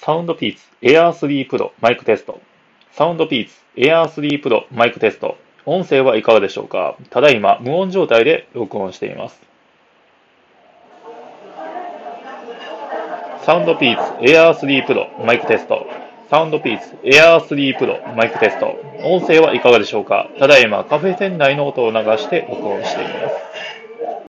SOUNDPEATS Air 3 Pro マイクテスト。 SOUNDPEATS Air 3 Pro マイクテスト。音声はいかがでしょうか？ただいま無音状態で録音しています。 SOUNDPEATS Air 3 Pro マイクテスト。 SOUNDPEATS Air 3 Pro マイクテスト。音声はいかがでしょうか？ただいまカフェ店内の音を流して録音しています。